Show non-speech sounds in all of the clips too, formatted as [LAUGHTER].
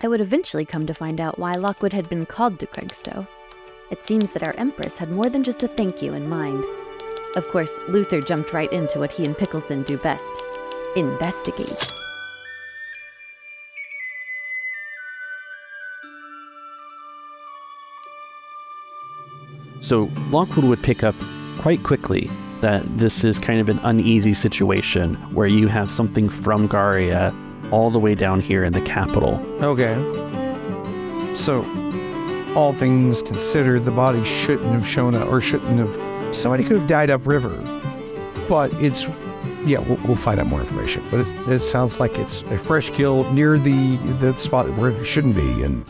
I would eventually come to find out why Lockwood had been called to Craigstow. It seems that our Empress had more than just a thank you in mind. Of course, Luther jumped right into what he and Pickleson do best investigate. So Lockwood would pick up quite quickly that this is kind of an uneasy situation where you have something from Garia all the way down here in the capital. Okay. So, all things considered, the body shouldn't have shown up, or shouldn't have. Somebody could have died upriver. But it's. Yeah, we'll, we'll find out more information. But it, it sounds like it's a fresh kill near the the spot where it shouldn't be and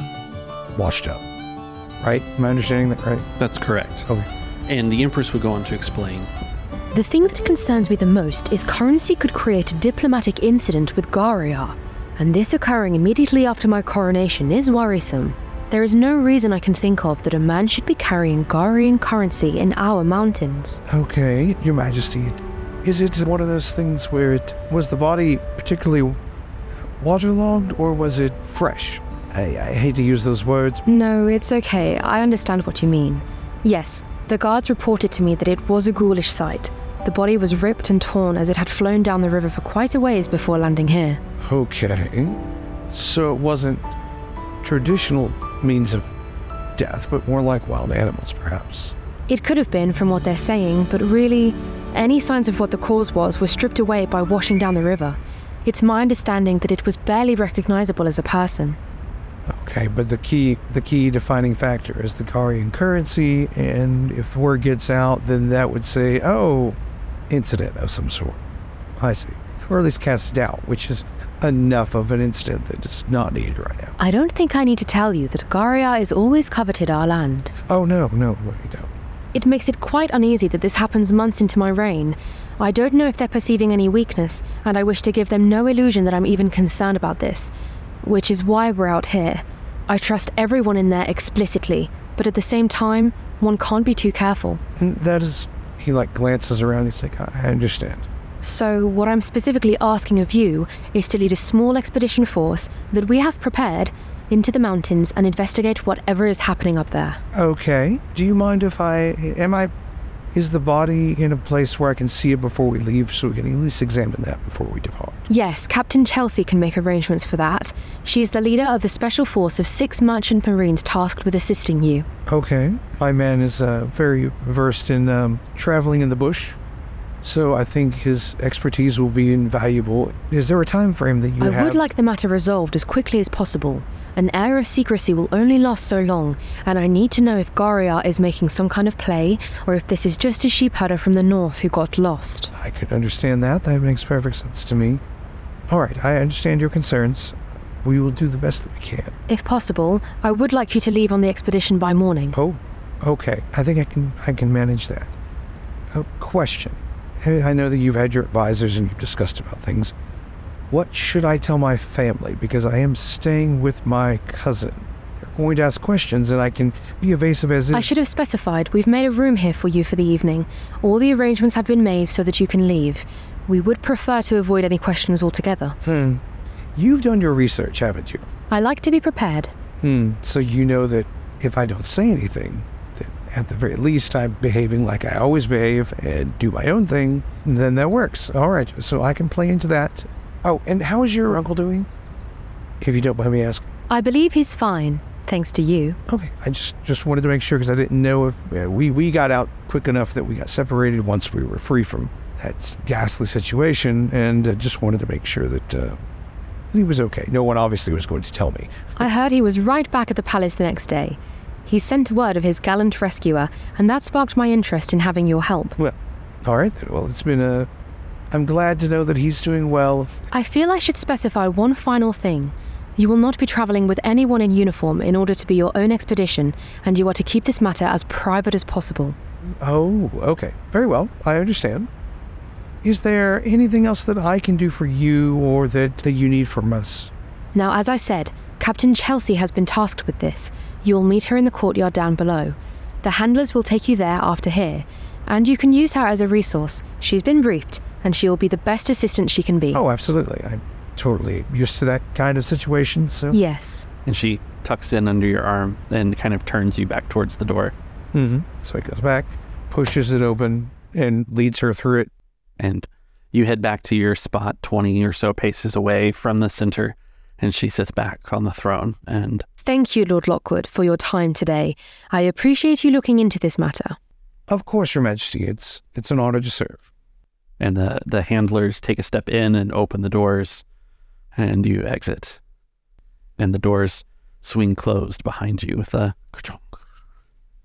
washed up. Right? Am I understanding that right? That's correct. Okay. And the Empress would go on to explain. The thing that concerns me the most is currency could create a diplomatic incident with Garia, and this occurring immediately after my coronation is worrisome. There is no reason I can think of that a man should be carrying Garian currency in our mountains. Okay, Your Majesty. Is it one of those things where it was the body particularly waterlogged or was it fresh? I, I hate to use those words. No, it's okay. I understand what you mean. Yes, the guards reported to me that it was a ghoulish sight. The body was ripped and torn as it had flown down the river for quite a ways before landing here. Okay. So it wasn't traditional means of death, but more like wild animals, perhaps. It could have been from what they're saying, but really, any signs of what the cause was were stripped away by washing down the river. It's my understanding that it was barely recognizable as a person. Okay, but the key the key defining factor is the Garian currency, and if word gets out, then that would say, oh, incident of some sort. I see. Or at least cast doubt, which is enough of an incident that is not needed right now. I don't think I need to tell you that Garia is always coveted our land. Oh no, no, no, you don't. It makes it quite uneasy that this happens months into my reign. I don't know if they're perceiving any weakness, and I wish to give them no illusion that I'm even concerned about this, which is why we're out here. I trust everyone in there explicitly, but at the same time, one can't be too careful. Mm, that is, he like glances around. He's like, I I understand. So, what I'm specifically asking of you is to lead a small expedition force that we have prepared into the mountains and investigate whatever is happening up there. Okay. Do you mind if I am I is the body in a place where I can see it before we leave so we can at least examine that before we depart? Yes, Captain Chelsea can make arrangements for that. She is the leader of the special force of six merchant marines tasked with assisting you. Okay. My man is uh, very versed in um, traveling in the bush, so I think his expertise will be invaluable. Is there a time frame that you I have? would like the matter resolved as quickly as possible. An air of secrecy will only last so long, and I need to know if Garia is making some kind of play, or if this is just a sheep herder from the north who got lost. I could understand that. That makes perfect sense to me. All right, I understand your concerns. We will do the best that we can. If possible, I would like you to leave on the expedition by morning. Oh, okay. I think I can I can manage that. A question. I I know that you've had your advisors and you've discussed about things. What should I tell my family? Because I am staying with my cousin. They're going to ask questions, and I can be evasive as I if. should have specified we've made a room here for you for the evening. All the arrangements have been made so that you can leave. We would prefer to avoid any questions altogether. Hmm. You've done your research, haven't you? I like to be prepared. Hmm. So you know that if I don't say anything, at the very least I'm behaving like I always behave and do my own thing, and then that works. All right. So I can play into that. Oh, and how is your uncle doing? If you don't mind me asking. I believe he's fine, thanks to you. Okay. I just just wanted to make sure because I didn't know if uh, we we got out quick enough that we got separated once we were free from that ghastly situation, and uh, just wanted to make sure that. Uh, that he was okay. No one obviously was going to tell me. I heard he was right back at the palace the next day. He sent word of his gallant rescuer, and that sparked my interest in having your help. Well, all right then. Well, it's been a. I'm glad to know that he's doing well. I feel I should specify one final thing. You will not be traveling with anyone in uniform in order to be your own expedition, and you are to keep this matter as private as possible. Oh, okay. Very well. I understand. Is there anything else that I can do for you or that, that you need from us? Now, as I said, Captain Chelsea has been tasked with this. You will meet her in the courtyard down below. The handlers will take you there after here, and you can use her as a resource. She's been briefed, and she will be the best assistant she can be. Oh, absolutely. I'm totally used to that kind of situation, so. Yes. And she tucks in under your arm and kind of turns you back towards the door. Mm-hmm. So he goes back, pushes it open, and leads her through it. And you head back to your spot 20 or so paces away from the center. And she sits back on the throne. And Thank you, Lord Lockwood, for your time today. I appreciate you looking into this matter. Of course, Your Majesty, it's it's an honor to serve. and the, the handlers take a step in and open the doors, and you exit. And the doors swing closed behind you with a ka-chonk.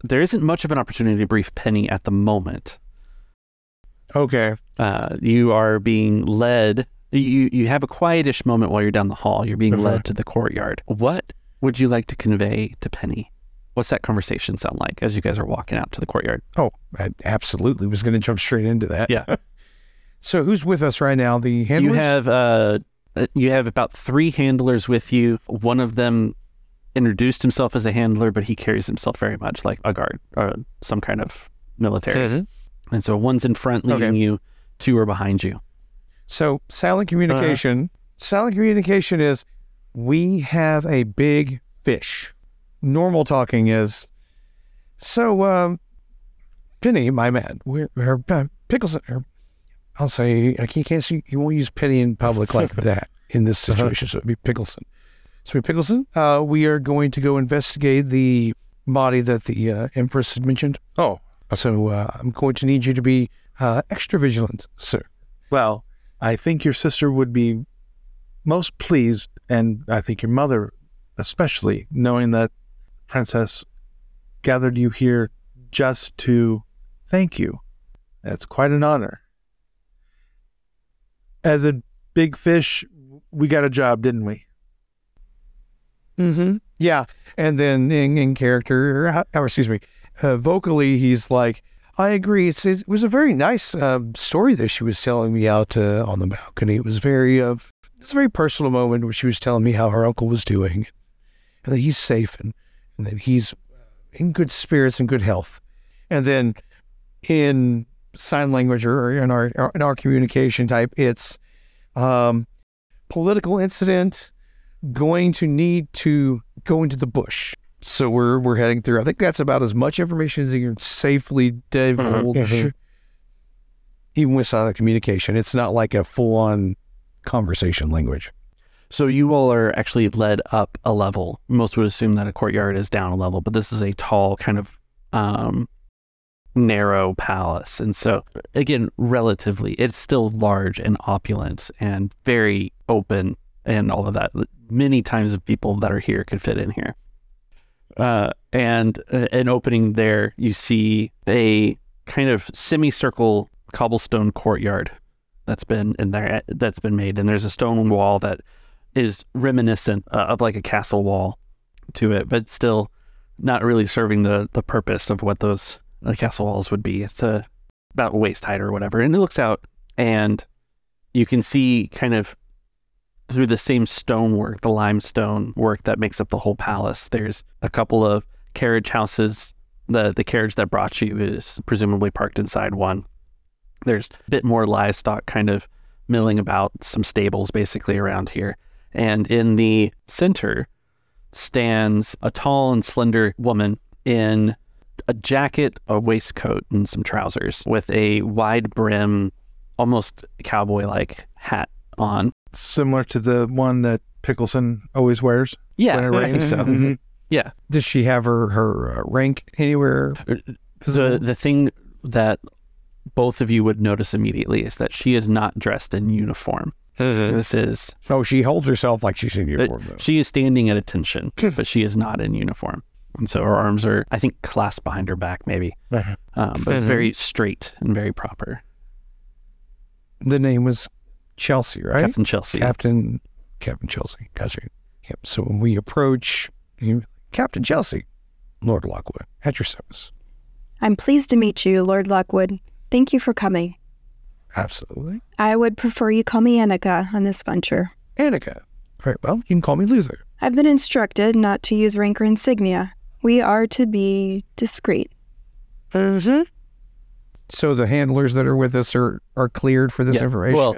There isn't much of an opportunity to brief Penny at the moment. Okay. Uh, you are being led. You you have a quietish moment while you're down the hall. You're being Uh-huh. led to the courtyard. What would you like to convey to Penny? What's that conversation sound like as you guys are walking out to the courtyard? Oh, I absolutely was going to jump straight into that. Yeah. [LAUGHS] [LAUGHS] So who's with us right now? The handlers. You have uh, uh, you have about three handlers with you. One of them introduced himself as a handler, but he carries himself very much like a guard or some kind of military. And so one's in front leading Okay. you, two are behind you. So silent communication. Silent communication is we have a big fish. Normal talking is so. Um, Penny, my man, we're, uh, pickles. I'll say I can't, can't see, you won't use Penny in public like [LAUGHS] that in this situation. So it'd be Pickleson. So Pickleson, uh, we are going to go investigate the body that the uh, Empress had mentioned. Oh, So uh, I'm going to need you to be uh, extra vigilant, sir. well, I think your sister would be most pleased, and I think your mother especially, knowing that Princess gathered you here just to thank you. That's quite an honor. As a big fish, we got a job, didn't we? Mm-hmm. Yeah, and then in, in character, or, or excuse me, uh, vocally, he's like, "I agree. It's, it was a very nice uh, story that she was telling me out uh, on the balcony. It was very, uh, it's a very personal moment where she was telling me how her uncle was doing, and that he's safe and, and that he's in good spirits and good health. And then in sign language or in our in our communication type, it's um, political incident." going to need to go into the bush. So we're we're heading through. I think that's about as much information as you can safely divulge, mhm. even with silent communication. It's not like a full on conversation language. So you all are actually led up a level. Most would assume that a courtyard is down a level, but this is a tall, kind of um, narrow palace. And so, again, relatively, it's still large and opulent and very open and all of that. Many times of people that are here could fit in here. Uh, and uh, an opening there, you see a kind of semicircle cobblestone courtyard that's been in there that's been made, and there's a stone wall that is reminiscent uh, of like a castle wall to it, but still not really serving the the purpose of what those uh, castle walls would be. It's uh, about waist height or whatever, and it looks out, and you can see kind of through the same stonework, the limestone work that makes up the whole palace. There's a couple of carriage houses. The the carriage that brought you is presumably parked inside one. There's a bit more livestock kind of milling about, some stables basically around here. And in the center stands a tall and slender woman in a jacket, a waistcoat, and some trousers with a wide brim, almost cowboy like hat on. Similar to the one that Pickleson always wears. Yeah, when it I think rains. so. Mhm. [LAUGHS] Yeah. Does she have her her uh, rank anywhere? The the thing that both of you would notice immediately is that she is not dressed in uniform. This is Oh, she holds herself like she's in Uh, uniform. though. she is standing at attention, [CLEARS THROAT] but she is not in uniform. And so her arms are, I think, clasped behind her back, maybe, Uh-huh. um, but Mhm. very straight and very proper. The name was Chelsea, right? Captain Chelsea. Captain Captain Chelsea. Gotcha. Yep. So when we approach you, Captain Chelsea, Lord Lockwood, at your service. I'm pleased to meet you, Lord Lockwood. Thank you for coming. Absolutely. I would prefer you call me Annika on this venture. Annika. Very well. You can call me Luther. I've been instructed not to use rank or insignia. We are to be discreet. Mm-hmm. So the handlers that are with us are are cleared for this Yeah. information. Well,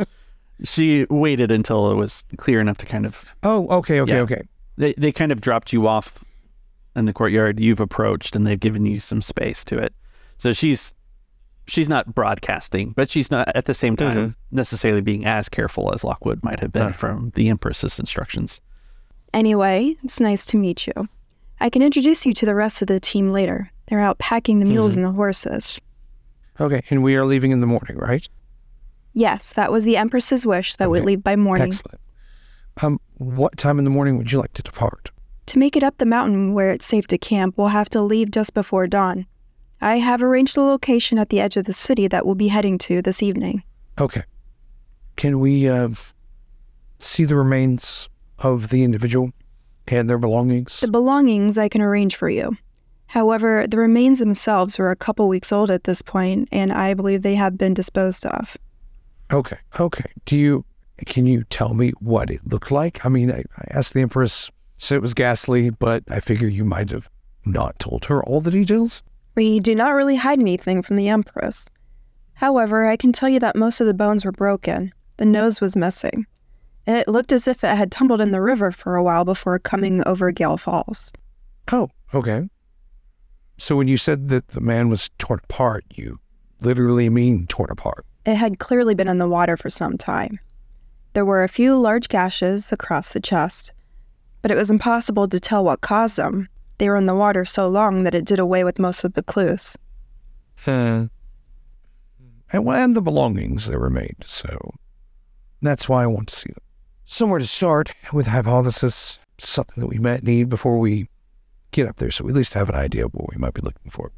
she waited until it was clear enough to kind of, oh, okay, okay, yeah. okay. They they kind of dropped you off in the courtyard. You've approached, and they've given you some space to it. So she's she's not broadcasting, but she's not at the same time necessarily being as careful as Lockwood might have been Uh. from the Empress's instructions. Anyway, it's nice to meet you. I can introduce you to the rest of the team later. They're out packing the mules and the horses. Okay, and we are leaving in the morning, right? Yes, that was the Empress's wish that we leave by morning. Excellent. Um, what time in the morning would you like to depart? To make it up the mountain where it's safe to camp, we'll have to leave just before dawn. I have arranged a location at the edge of the city that we'll be heading to this evening. Okay. Can we uh, see the remains of the individual and their belongings? The belongings I can arrange for you. However, the remains themselves are a couple weeks old at this point, and I believe they have been disposed of. Okay. Okay. Do you can you tell me what it looked like? I mean, I, I asked the Empress, said it was ghastly, but I figure you might have not told her all the details. We do not really hide anything from the Empress. However, I can tell you that most of the bones were broken. The nose was missing. It looked as if it had tumbled in the river for a while before coming over Gale Falls. Oh, okay. So when you said that the man was torn apart, you literally mean torn apart. It had clearly been in the water for some time. There were a few large gashes across the chest, but it was impossible to tell what caused them. They were in the water so long that it did away with most of the clues. And, well, and the belongings that made, so that's why I want to see them. Somewhere to start with hypothesis, something that we might need before we get up there, so we at least have an idea of what we might be looking for.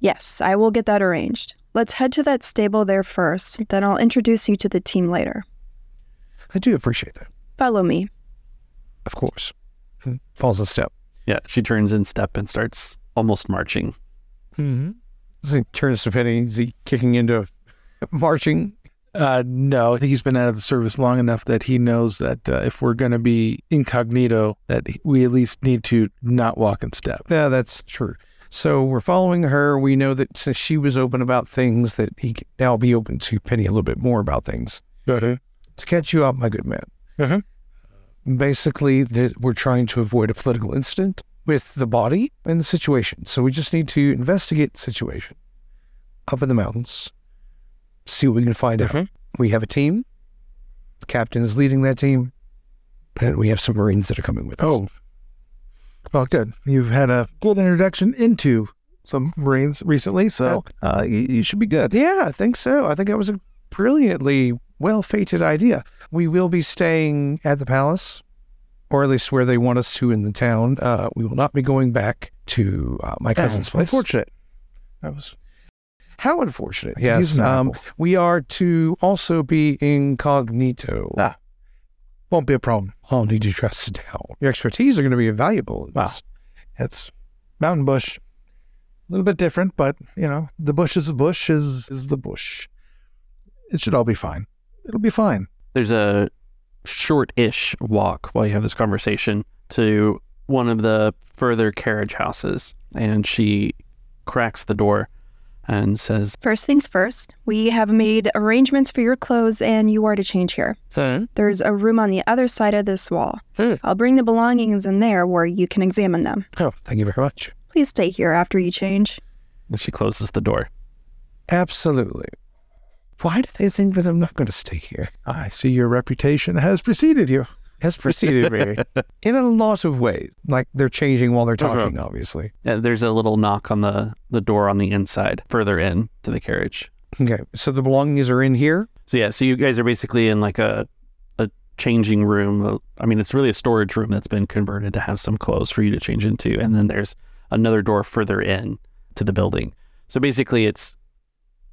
Yes, I will get that arranged. Let's head to that stable there first, then I'll introduce you to the team later. I do appreciate that, Follow me. of course. Hmm. Falls a step. Yeah, she turns in step and starts almost marching. Mm-hmm. As he turns to Penny, is he kicking into [LAUGHS] marching? Uh, no, I think he's been out of the service long enough that he knows that uh, if we're going to be incognito, that we at least need to not walk in step. Yeah, that's true. So we're following her. We know that since she was open about things, that he can now be open to Penny a little bit more about things. Uh-huh. To catch you up, my good man. Uh-huh. Basically, that we're trying to avoid a political incident with the body and the situation. So we just need to investigate the situation up in the mountains, see what we can find Mhm. out. We have a team. The captain is leading that team, and we have some Marines that are coming with us. Oh, well, good. You've had a good introduction into some Marines recently, so uh, you, you should be good. Yeah, I think so. I think that was a brilliantly well fated idea. We will be staying at the palace, or at least where they want us to in the town. Uh, we will not be going back to uh, my cousin's place. Unfortunate. That was How unfortunate. Yes. Um, we are to also be incognito. Ah. won't be a problem. I'll need you trust down. Your expertise are going to be invaluable. in Wow. It's mountain bush. A little bit different, but you know, the bush is the bush is is the bush. It should all be fine. It'll be fine. There's a short-ish walk while you have this conversation to one of the further carriage houses, and she cracks the door and says, First things first, we have made arrangements for your clothes and you are to change here. There's a room on the other side of this wall. Hmm. I'll bring the belongings in there where you can examine them. Oh, thank you very much. Please stay here after you change. and she closes the door. Absolutely. Why do they think that I'm not going to stay here? I see your reputation has preceded you. Has preceded me [LAUGHS] in a lot of ways. Like they're changing while they're Uh-huh. talking, obviously. Uh, there's a little knock on the, the door on the inside, further in to the carriage. Okay, so the belongings are in here. So yeah, so you guys are basically in like a a changing room. Uh, I mean, it's really a storage room that's been converted to have some clothes for you to change into, and then there's another door further in to the building. So basically, it's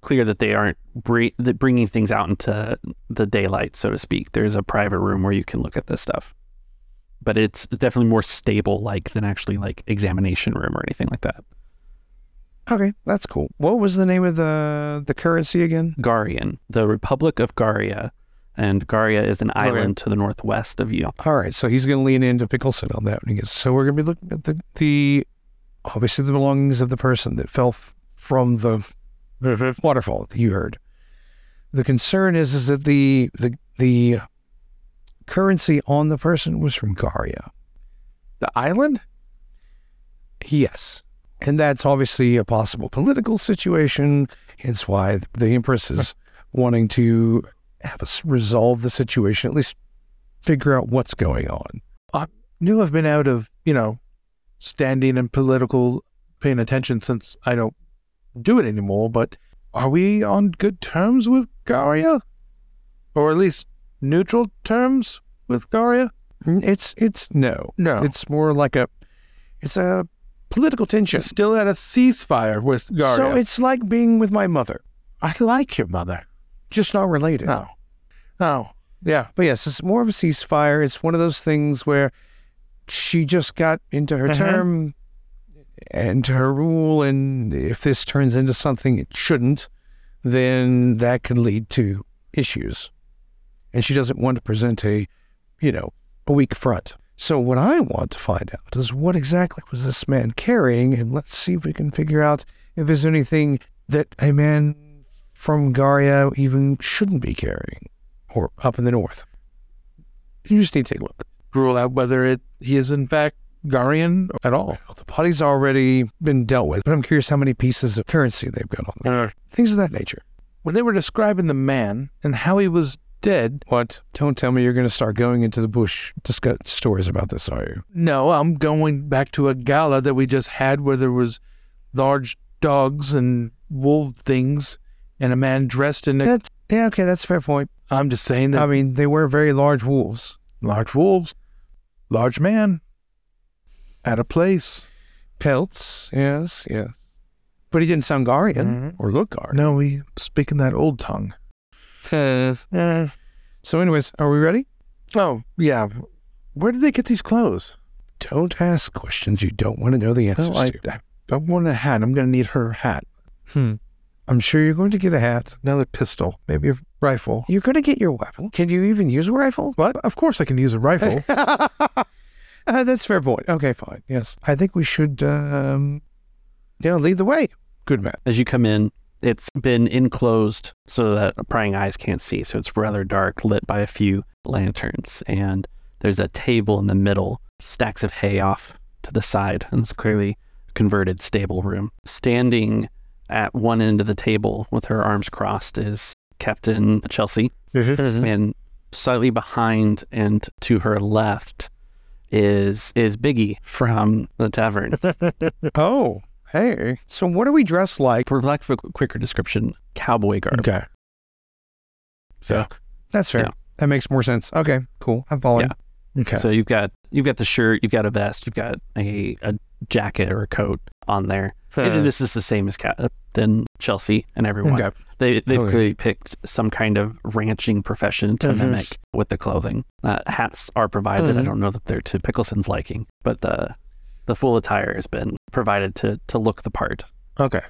clear that they aren't br- that bringing things out into the daylight, so to speak. There's a private room where you can look at this stuff, but it's definitely more stable, like than actually like examination room or anything like that. Okay, that's cool. What was the name of the the currency again? Garian, the Republic of Garia, and Garia is an island to the northwest of you. All right, so he's going to lean into Pickleson on that one. So we're going to be looking at the, the obviously the belongings of the person that fell f- from the Mm-hmm. waterfall that you heard. The concern is is that the the the currency on the person was from Garia. The island? Yes. And that's obviously a possible political situation. Hence why the Empress is [LAUGHS] wanting to have us resolve the situation, at least figure out what's going on. I knew I've been out of, you know, standing and political paying attention since I don't do it anymore, but are we on good terms with Garia? Or at least neutral terms with Garia? Mm, It's it's no. No. It's more like a it's a political tension. still at a ceasefire with Garia. So it's like being with my mother, I like your mother. just not related. No. Oh. Yeah. But yes, it's more of a ceasefire. It's one of those things where she just got into her Mhm. term and her rule, and if this turns into something it shouldn't, then that could lead to issues. And she doesn't want to present a, you know, a weak front. So what I want to find out is what exactly was this man carrying, and let's see if we can figure out if there's anything that a man from Garia even shouldn't be carrying, or up in the north. You just need to take a look. Rule out whether it he is in fact Garian at all. Well, the body's already been dealt with, but I'm curious how many pieces of currency they've got on them. Uh, things of that nature. When they were describing the man and how he was dead, What? Don't tell me you're going to start going into the bush discuss stories about this, are you? no, I'm going back to a gala that we just had where there was large dogs and wolf things and a man dressed in a That, yeah, okay, that's a fair point. I'm just saying that I mean, they were very large wolves. large wolves, large man at a place. Pelts, yes, yes. But he didn't sound Garian Mhm. or look Garian. No, we speak in that old tongue. [LAUGHS] So, anyways, are we ready? Oh, yeah. Where did they get these clothes? Don't ask questions you don't want to know the answers Oh, I, to. I, I want a hat. I'm going to need her hat. Hmm. I'm sure you're going to get a hat. Another pistol, maybe a rifle. You're going to get your weapon. Can you even use a rifle? What? Of course I can use a rifle. [LAUGHS] Uh, that's a fair point. Okay, fine. Yes. I think we should, um, yeah, lead the way. Good man. As you come in, it's been enclosed so that prying eyes can't see. So it's rather dark, lit by a few lanterns. And there's a table in the middle, stacks of hay off to the side. And it's clearly a converted stable room. Standing at one end of the table with her arms crossed is Captain Chelsea. And slightly behind and to her left is is Biggie from the tavern. [LAUGHS] Oh, hey. So what are we dressed like? For lack of a quicker description, cowboy garb. okay. So That's fair. Yeah. That makes more sense. Okay, cool. I'm following. Okay. So you've got you've got the shirt, you've got a vest, you've got a, a jacket or a coat on there. And this is the same as Captain Chelsea and everyone. Okay. They they've Okay. clearly picked some kind of ranching profession to Mhm. mimic with the clothing. Uh, hats are provided. I Mhm. don't know that they're to Pickleson's liking, but the the full attire has been provided to to look the part. okay.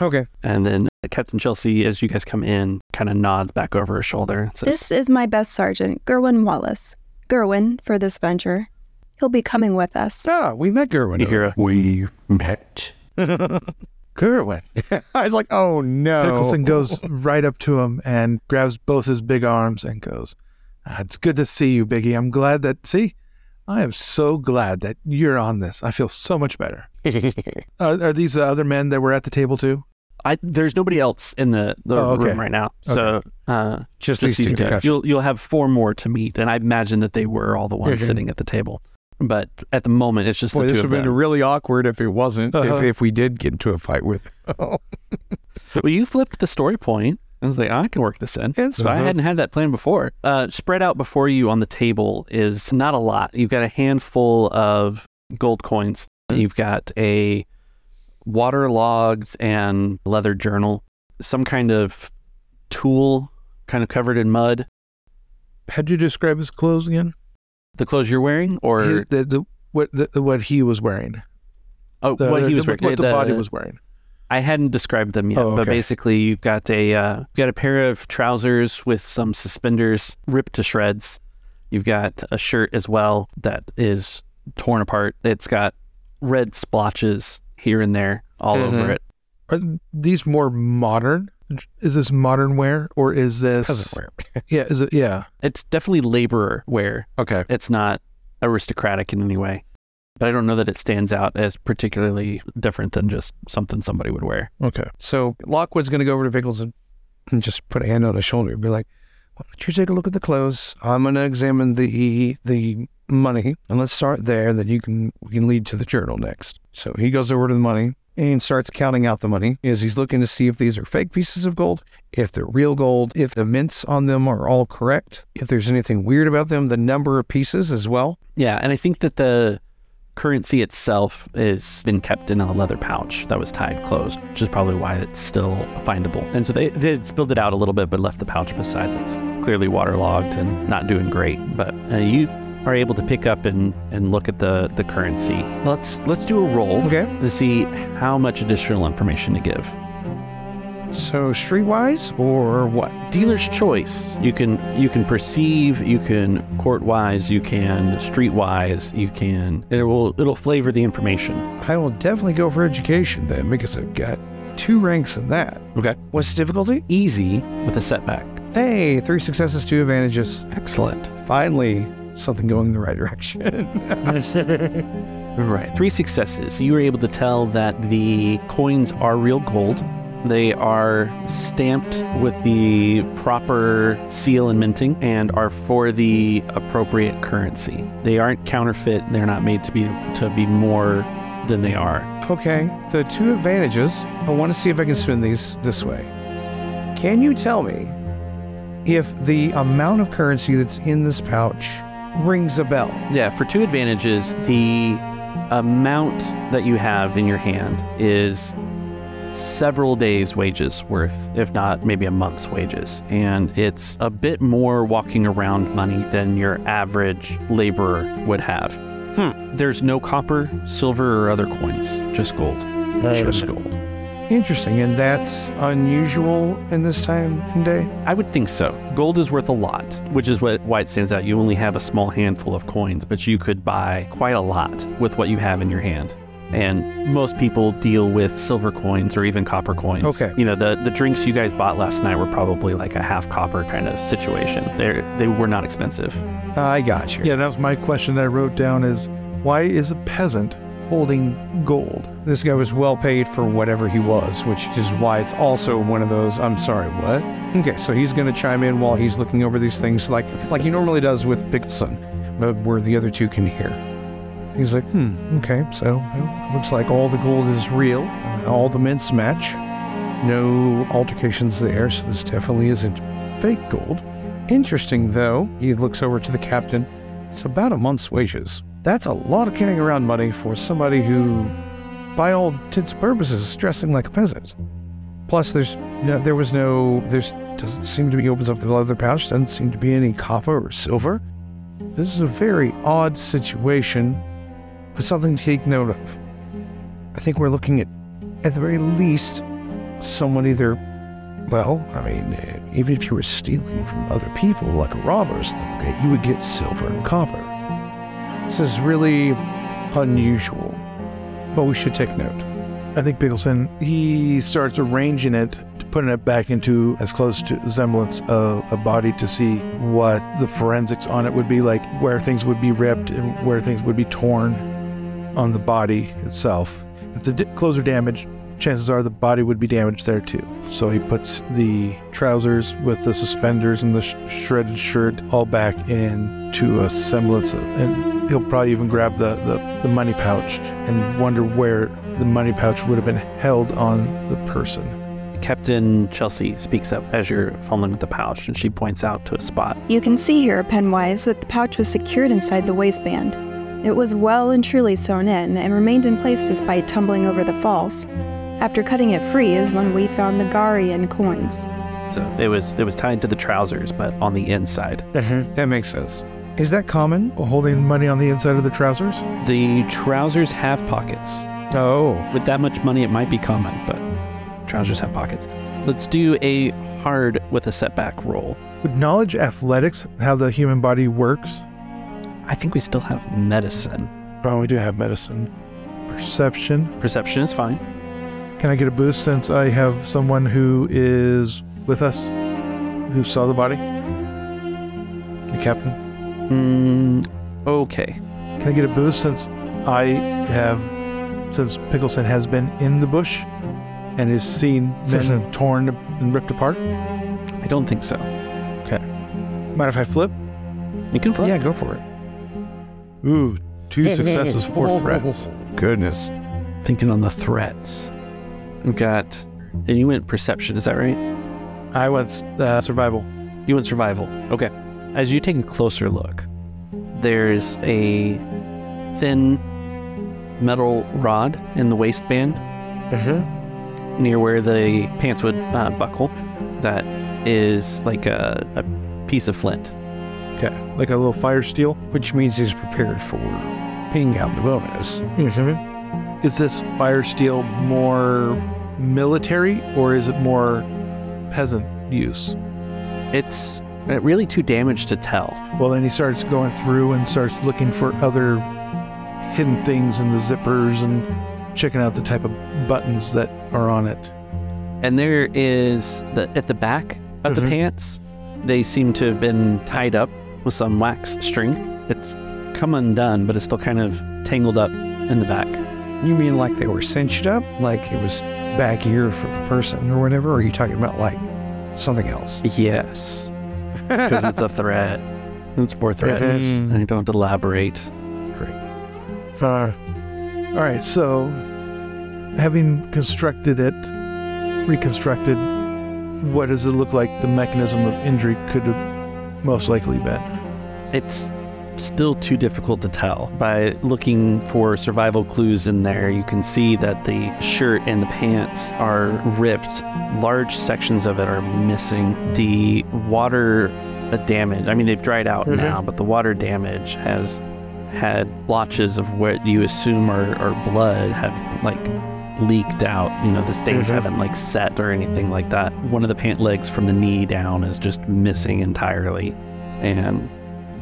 Okay. And then Captain Chelsea, as you guys come in, kind of nods back over her shoulder. Says, This is my best sergeant, Gerwin Wallace. Gerwin, for this venture. He'll be coming with us. Ah, we met Gerwin. you hear a We met. [LAUGHS] Gerwin. [LAUGHS] I was like, oh no. Pickleson goes right up to him and grabs both his big arms and goes, "Ah, It's good to see you, Biggie. I'm glad that, see, I am so glad that you're on this. I feel so much better. [LAUGHS] Are, are these the other men that were at the table too? I there's nobody else in the, the Oh, okay. room right now. So uh, just, just these these two. You'll you'll have four more to meet, and I imagine that they were all the ones sitting at the table. But at the moment, it's just Boy, this would have been them. really awkward if it wasn't. Uh-huh. If, if we did get into a fight with. [LAUGHS] Well, you flipped the story point. I was like, I can work this in. It's- so I uh-huh. hadn't had that plan before. Uh, spread out before you on the table is not a lot. You've got a handful of gold coins. You've got a waterlogged and leather journal, some kind of tool, kind of covered in mud. How'd you describe his clothes again? The clothes you're wearing, or He- the, the, what, the, what he was wearing. oh, The- what he the- was wearing. What the, the- body was wearing. I hadn't described them yet, Oh, but basically you've got a uh, you've got a pair of trousers with some suspenders ripped to shreds. You've got a shirt as well that is torn apart. It's got red splotches here and there all Mhm. over it. Are these more modern? Is this modern wear or is this Doesn't wear. [LAUGHS] Yeah, is it? Yeah. It's definitely laborer wear. Okay. It's not aristocratic in any way. but I don't know that it stands out as particularly different than just something somebody would wear. Okay. So Lockwood's going to go over to Pickles and, and just put a hand on his shoulder and be like, why don't you take a look at the clothes? I'm going to examine the the money and let's start there. Then you can we can lead to the journal next. So he goes over to the money and starts counting out the money as he's looking to see if these are fake pieces of gold, if they're real gold, if the mints on them are all correct, if there's anything weird about them, the number of pieces as well. Yeah, and I think that the currency itself has been kept in a leather pouch that was tied closed, which is probably why it's still findable. And so they, they spilled it out a little bit, but left the pouch beside that's clearly waterlogged and not doing great. But uh, you are able to pick up and, and look at the, the currency. Let's let's do a roll Okay. to see how much additional information to give. So streetwise or what? Dealer's choice. You can you can perceive, you can court-wise, you can street-wise, you can it will it'll flavor the information. I will definitely go for education then because I've got two ranks in that. Okay. What's the difficulty? Easy with a setback. Hey, three successes, two advantages. Excellent. Finally, something going in the right direction. [LAUGHS] right. Three successes. You were able to tell that the coins are real gold. They are stamped with the proper seal and minting and are for the appropriate currency. They aren't counterfeit. They're not made to be to be more than they are. okay, the two advantages. I want to see if I can spin these this way. Can you tell me if the amount of currency that's in this pouch rings a bell? Yeah, for two advantages, the amount that you have in your hand is several days' wages worth, if not maybe a month's wages. And it's a bit more walking around money than your average laborer would have. Hmm. There's no copper, silver, or other coins, just gold. Just gold. Interesting, and that's unusual in this time and day. I would think so. Gold is worth a lot, which is what why it stands out. You only have a small handful of coins, but you could buy quite a lot with what you have in your hand. And most people deal with silver coins or even copper coins. Okay. You know, the, the drinks you guys bought last night were probably like a half copper kind of situation. They they were not expensive. I got you. Yeah, that was my question that I wrote down is why is a peasant holding gold? This guy was well paid for whatever he was, which is why it's also one of those. I'm sorry, what? Okay, so he's going to chime in while he's looking over these things, like like he normally does with Pickleson, but where the other two can hear. He's like, hmm, okay, so looks like all the gold is real, all the mints match, no altercations there, so this definitely isn't fake gold. Interesting, though, he looks over to the captain. It's about a month's wages. That's a lot of carrying around money for somebody who, by all intents and purposes, is dressing like a peasant. Plus, there's no, there was no, there's doesn't seem to be opens up the leather pouch. Doesn't seem to be any copper or silver. This is a very odd situation, but something to take note of. I think we're looking at, at the very least, someone either, well, I mean, even if you were stealing from other people like a robber okay, you would get silver and copper. This is really unusual, but we should take note. I think Pickleson, he starts arranging it, putting it back into as close to semblance of a body to see what the forensics on it would be like, where things would be ripped and where things would be torn on the body itself. If the di- clothes are damaged, chances are the body would be damaged there too. So he puts the trousers with the suspenders and the sh- shredded shirt all back into a semblance of, and he'll probably even grab the, the, the money pouch and wonder where the money pouch would have been held on the person. Captain Chelsea speaks up as you're fumbling with the pouch, and she points out to a spot. You can see here, Penwise, that the pouch was secured inside the waistband. It was well and truly sewn in and remained in place despite tumbling over the falls. After cutting it free is when we found the Garian coins. So it was it was tied to the trousers, but on the inside. Mm-hmm. That makes sense. Is that common? Holding money on the inside of the trousers? The trousers have pockets. Oh, With that much money, it might be common, but trousers have pockets. Let's do a hard with a setback roll. Would knowledge athletics how the human body works? I think we still have medicine. Oh, we do have medicine. Perception. Perception is fine. Can I get a boost since I have someone who is with us who saw the body? The captain. Mm, okay. Can I get a boost since I have, since Pickleson has been in the bush and has seen [LAUGHS] men torn and ripped apart. I don't think so. Okay. Mind if I flip? You can flip. Yeah, go for it. Ooh, two successes, four threats. Goodness. Thinking on the threats. We've got, and you went perception, is that right? I went uh, survival. You went survival. Okay. As you take a closer look, there's a thin metal rod in the waistband near where the pants would uh, buckle. That is like a, a piece of flint. Okay, like a little fire steel. Which means he's prepared for ping out in the bonus. Is this fire steel more military or is it more peasant use? It's uh, really too damaged to tell. Well, then he starts going through and starts looking for other hidden things in the zippers and checking out the type of buttons that are on it. And there is the at the back of the Mhm. pants, they seem to have been tied up with some wax string. It's come undone, but it's still kind of tangled up in the back. You mean like they were cinched up? Like it was back here for the person or whatever? Or are you talking about like something else? Yes, [LAUGHS] because it's a threat. It's more threat. Mhm. I don't elaborate. Uh, all right, so having constructed it, reconstructed, what does it look like the mechanism of injury could have most likely been? It's still too difficult to tell. By looking for survival clues in there, you can see that the shirt and the pants are ripped. Large sections of it are missing. The water damage, I mean, they've dried out Mhm. now, but the water damage has had blotches of what you assume are, are blood have like leaked out. You know, the stains Mhm. haven't like set or anything like that. One of the pant legs from the knee down is just missing entirely. And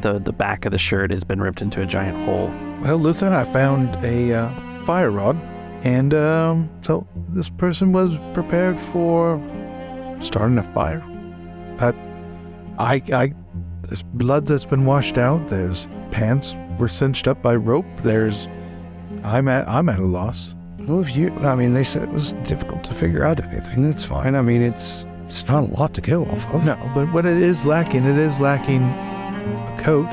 the the back of the shirt has been ripped into a giant hole. Well, Luther, I found a uh, fire rod, and um, so this person was prepared for starting a fire. But I, I, there's blood that's been washed out. There's pants were cinched up by rope. There's, I'm at, I'm at a loss. Well, if you, I mean, they said it was difficult to figure out anything. That's fine. I mean, it's it's not a lot to go off of. No, but what it is lacking, it is lacking coat.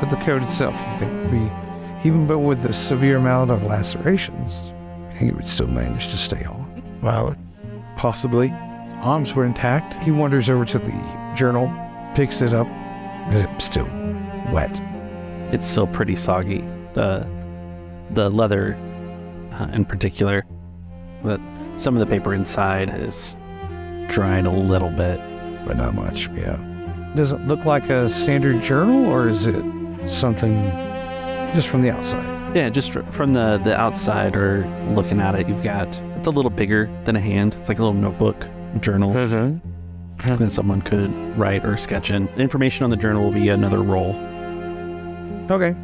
But the coat itself, you think, we, even but with the severe amount of lacerations, I think it would still manage to stay on. Well, possibly. His arms were intact. He wanders over to the journal, picks it up. Is it still wet? It's still pretty soggy. The the leather, uh, in particular, but some of the paper inside is dried a little bit. but not much. Yeah. Does it look like a standard journal, or is it something just from the outside? Yeah, just from the the outside or looking at it, you've got it's a little bigger than a hand. It's like a little notebook journal mm-hmm. that someone could write or sketch in. Information on the journal will be another roll. Okay.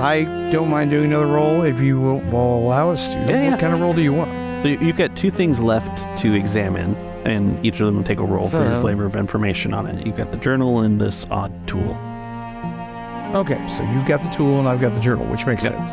I don't mind doing another roll if you will, will allow us to. Yeah, what yeah. kind of roll do you want? So you've got two things left to examine, and each of them will take a roll for your Uh-huh. flavor of information on it. You've got the journal and this odd tool. Okay, so you've got the tool and I've got the journal, which makes Yep. sense.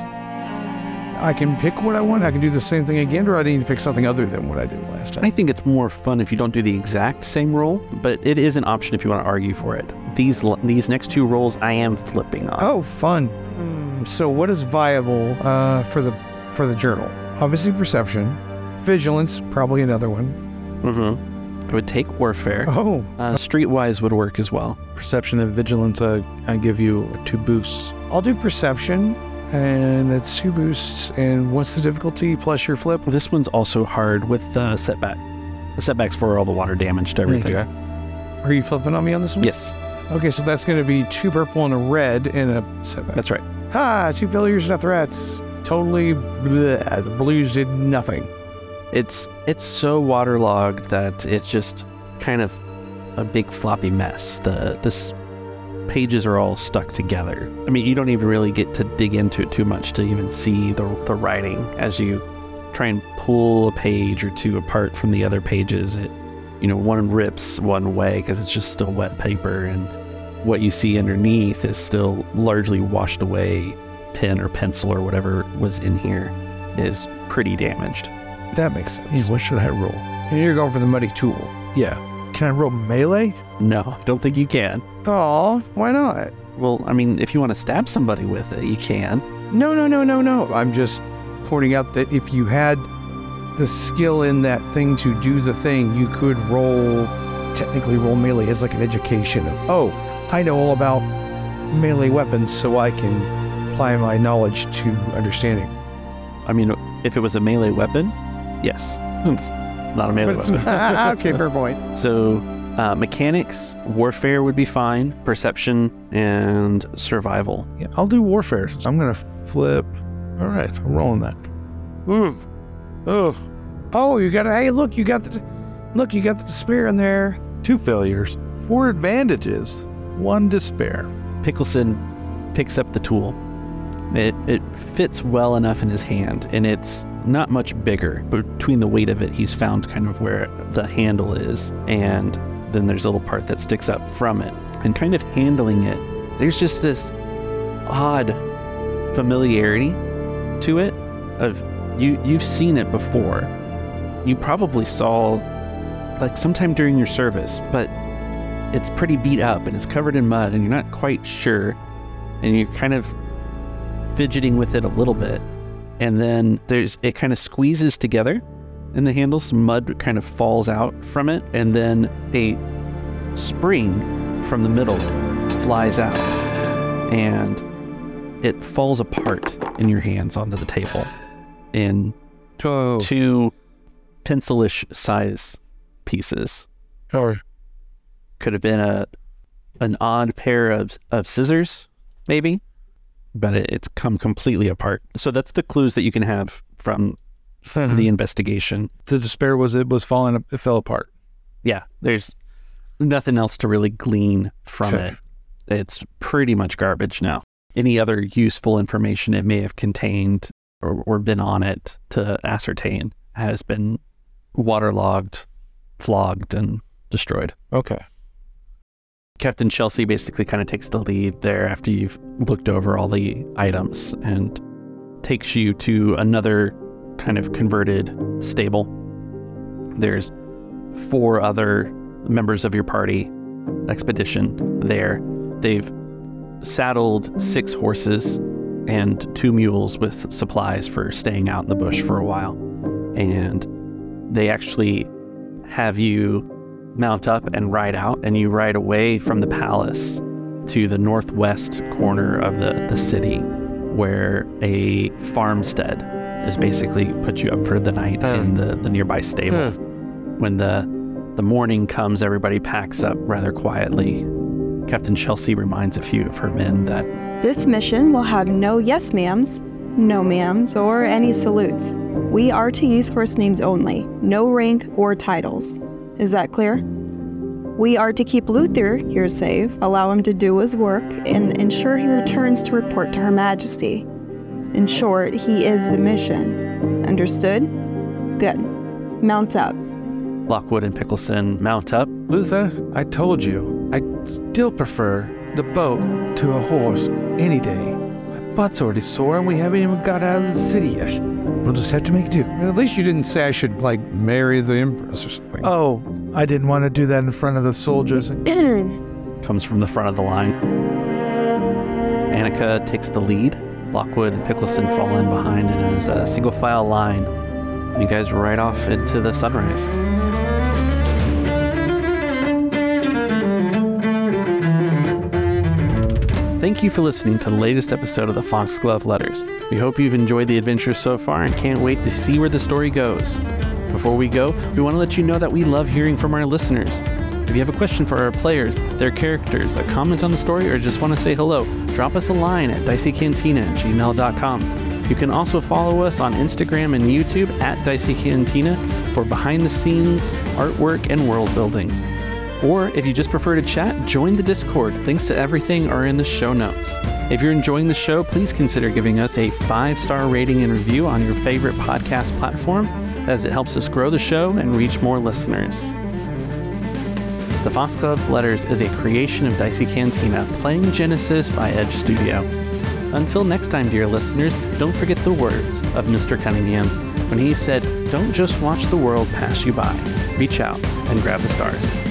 I can pick what I want. I can do the same thing again, or I need to pick something other than what I did last time. I think it's more fun if you don't do the exact same roll, but it is an option if you want to argue for it. These l- these next two rolls I am flipping on. Oh, fun. Hmm, So, what is viable uh, for the for the journal? Obviously, perception, vigilance, probably another one. Mm-hmm. It would take warfare. Oh, Uh, streetwise would work as well. Perception and vigilance, uh, I give you two boosts. I'll do perception, and that's two boosts. And what's the difficulty plus your flip? This one's also hard with uh, setback. The setbacks for all the water damage to everything. Okay. Are you flipping on me on this one? Yes, Okay, so that's going to be two purple and a red and a setback. that's right. Ha! Two failures and a threats. Totally. Bleh. The blues did nothing. It's it's so waterlogged that it's just kind of a big floppy mess. The this pages are all stuck together. I mean, you don't even really get to dig into it too much to even see the the writing as you try and pull a page or two apart from the other pages. It you know one rips one way because it's just still wet paper and what you see underneath is still largely washed away pen or pencil or whatever was in here is pretty damaged. That makes sense. Yeah, what should I roll? And you're going for the muddy tool. Yeah. Can I roll melee? No, I don't think you can. Oh, why not? Well, I mean, if you want to stab somebody with it, you can. No, no, no, no, no. I'm just pointing out that if you had the skill in that thing to do the thing, you could roll, technically roll melee as like an education of, oh, I know all about melee weapons, so I can apply my knowledge to understanding. I mean, if it was a melee weapon, yes. It's not a melee But weapon. okay, fair point. So, uh, mechanics, warfare would be fine, perception, and survival. Yeah, I'll do warfare. I'm gonna flip. All right, I'm rolling that. Ooh, oh, Oh, you got hey, look, you got the, look, you got the despair in there. two failures, four advantages, one despair. Pickleson picks up the tool. It, it fits well enough in his hand, and it's not much bigger. Between the weight of it, he's found kind of where the handle is, and then there's a little part that sticks up from it. And kind of handling it, there's just this odd familiarity to it. Of you, you've seen it before. You probably saw, like sometime during your service, but it's pretty beat up and it's covered in mud and you're not quite sure and you're kind of fidgeting with it a little bit and then there's it kind of squeezes together in the handle some mud kind of falls out from it and then a spring from the middle flies out. And it falls apart in your hands onto the table in Oh, two pencilish size pieces. Or could have been a an odd pair of, of scissors, maybe, but it, it's come completely apart. So that's the clues that you can have from the investigation. the despair was it was falling. It fell apart. Yeah, there's nothing else to really glean from Okay. it. It's pretty much garbage now. Any other useful information it may have contained or, or been on it to ascertain has been waterlogged, flogged, and destroyed. Okay. Captain Chelsea basically kind of takes the lead there after you've looked over all the items and takes you to another kind of converted stable. There's four other members of your party expedition there. They've saddled six horses and two mules with supplies for staying out in the bush for a while. And they actually have you mount up and ride out, and you ride away from the palace to the northwest corner of the, the city, where a farmstead is basically put you up for the night in the, the nearby stable. When the the morning comes, everybody packs up rather quietly. Captain Chelsea reminds a few of her men that This mission will have no yes ma'ams, no ma'ams, or any salutes. We are to use first names only, no rank or titles. Is that clear? We are to keep Luther here safe, allow him to do his work, and ensure he returns to report to Her Majesty. In short, he is the mission. Understood? Good. Mount up. Lockwood and Pickleson mount up. Luther, I told you, I still prefer the boat to a horse any day. My butt's already sore and we haven't even got out of the city yet. We'll just have to make do. At least you didn't say I should, like, marry the Empress or something. Oh, I didn't want to do that in front of the soldiers. [CLEARS THROAT] comes from the front of the line. Annika takes the lead. Lockwood and Pickleson fall in behind in a single file line. And you guys ride off into the sunrise. Thank you for listening to the latest episode of the Foxglove Letters. We hope you've enjoyed the adventure so far and can't wait to see where the story goes. Before we go, we want to let you know that we love hearing from our listeners. If you have a question for our players, their characters, a comment on the story, or just want to say hello, drop us a line at diceycantina at gmail.com. You can also follow us on Instagram and YouTube at Dicey Cantina for behind the scenes artwork and world building. Or if you just prefer to chat, join the Discord. Links to everything are in the show notes. If you're enjoying the show, please consider giving us a five star rating and review on your favorite podcast platform, as it helps us grow the show and reach more listeners. The Foxglove Letters is a creation of Dicey Cantina, playing Genesys by Edge Studio. Until next time, dear listeners, don't forget the words of Mr. Cunningham when he said, Don't just watch the world pass you by, reach out and grab the stars.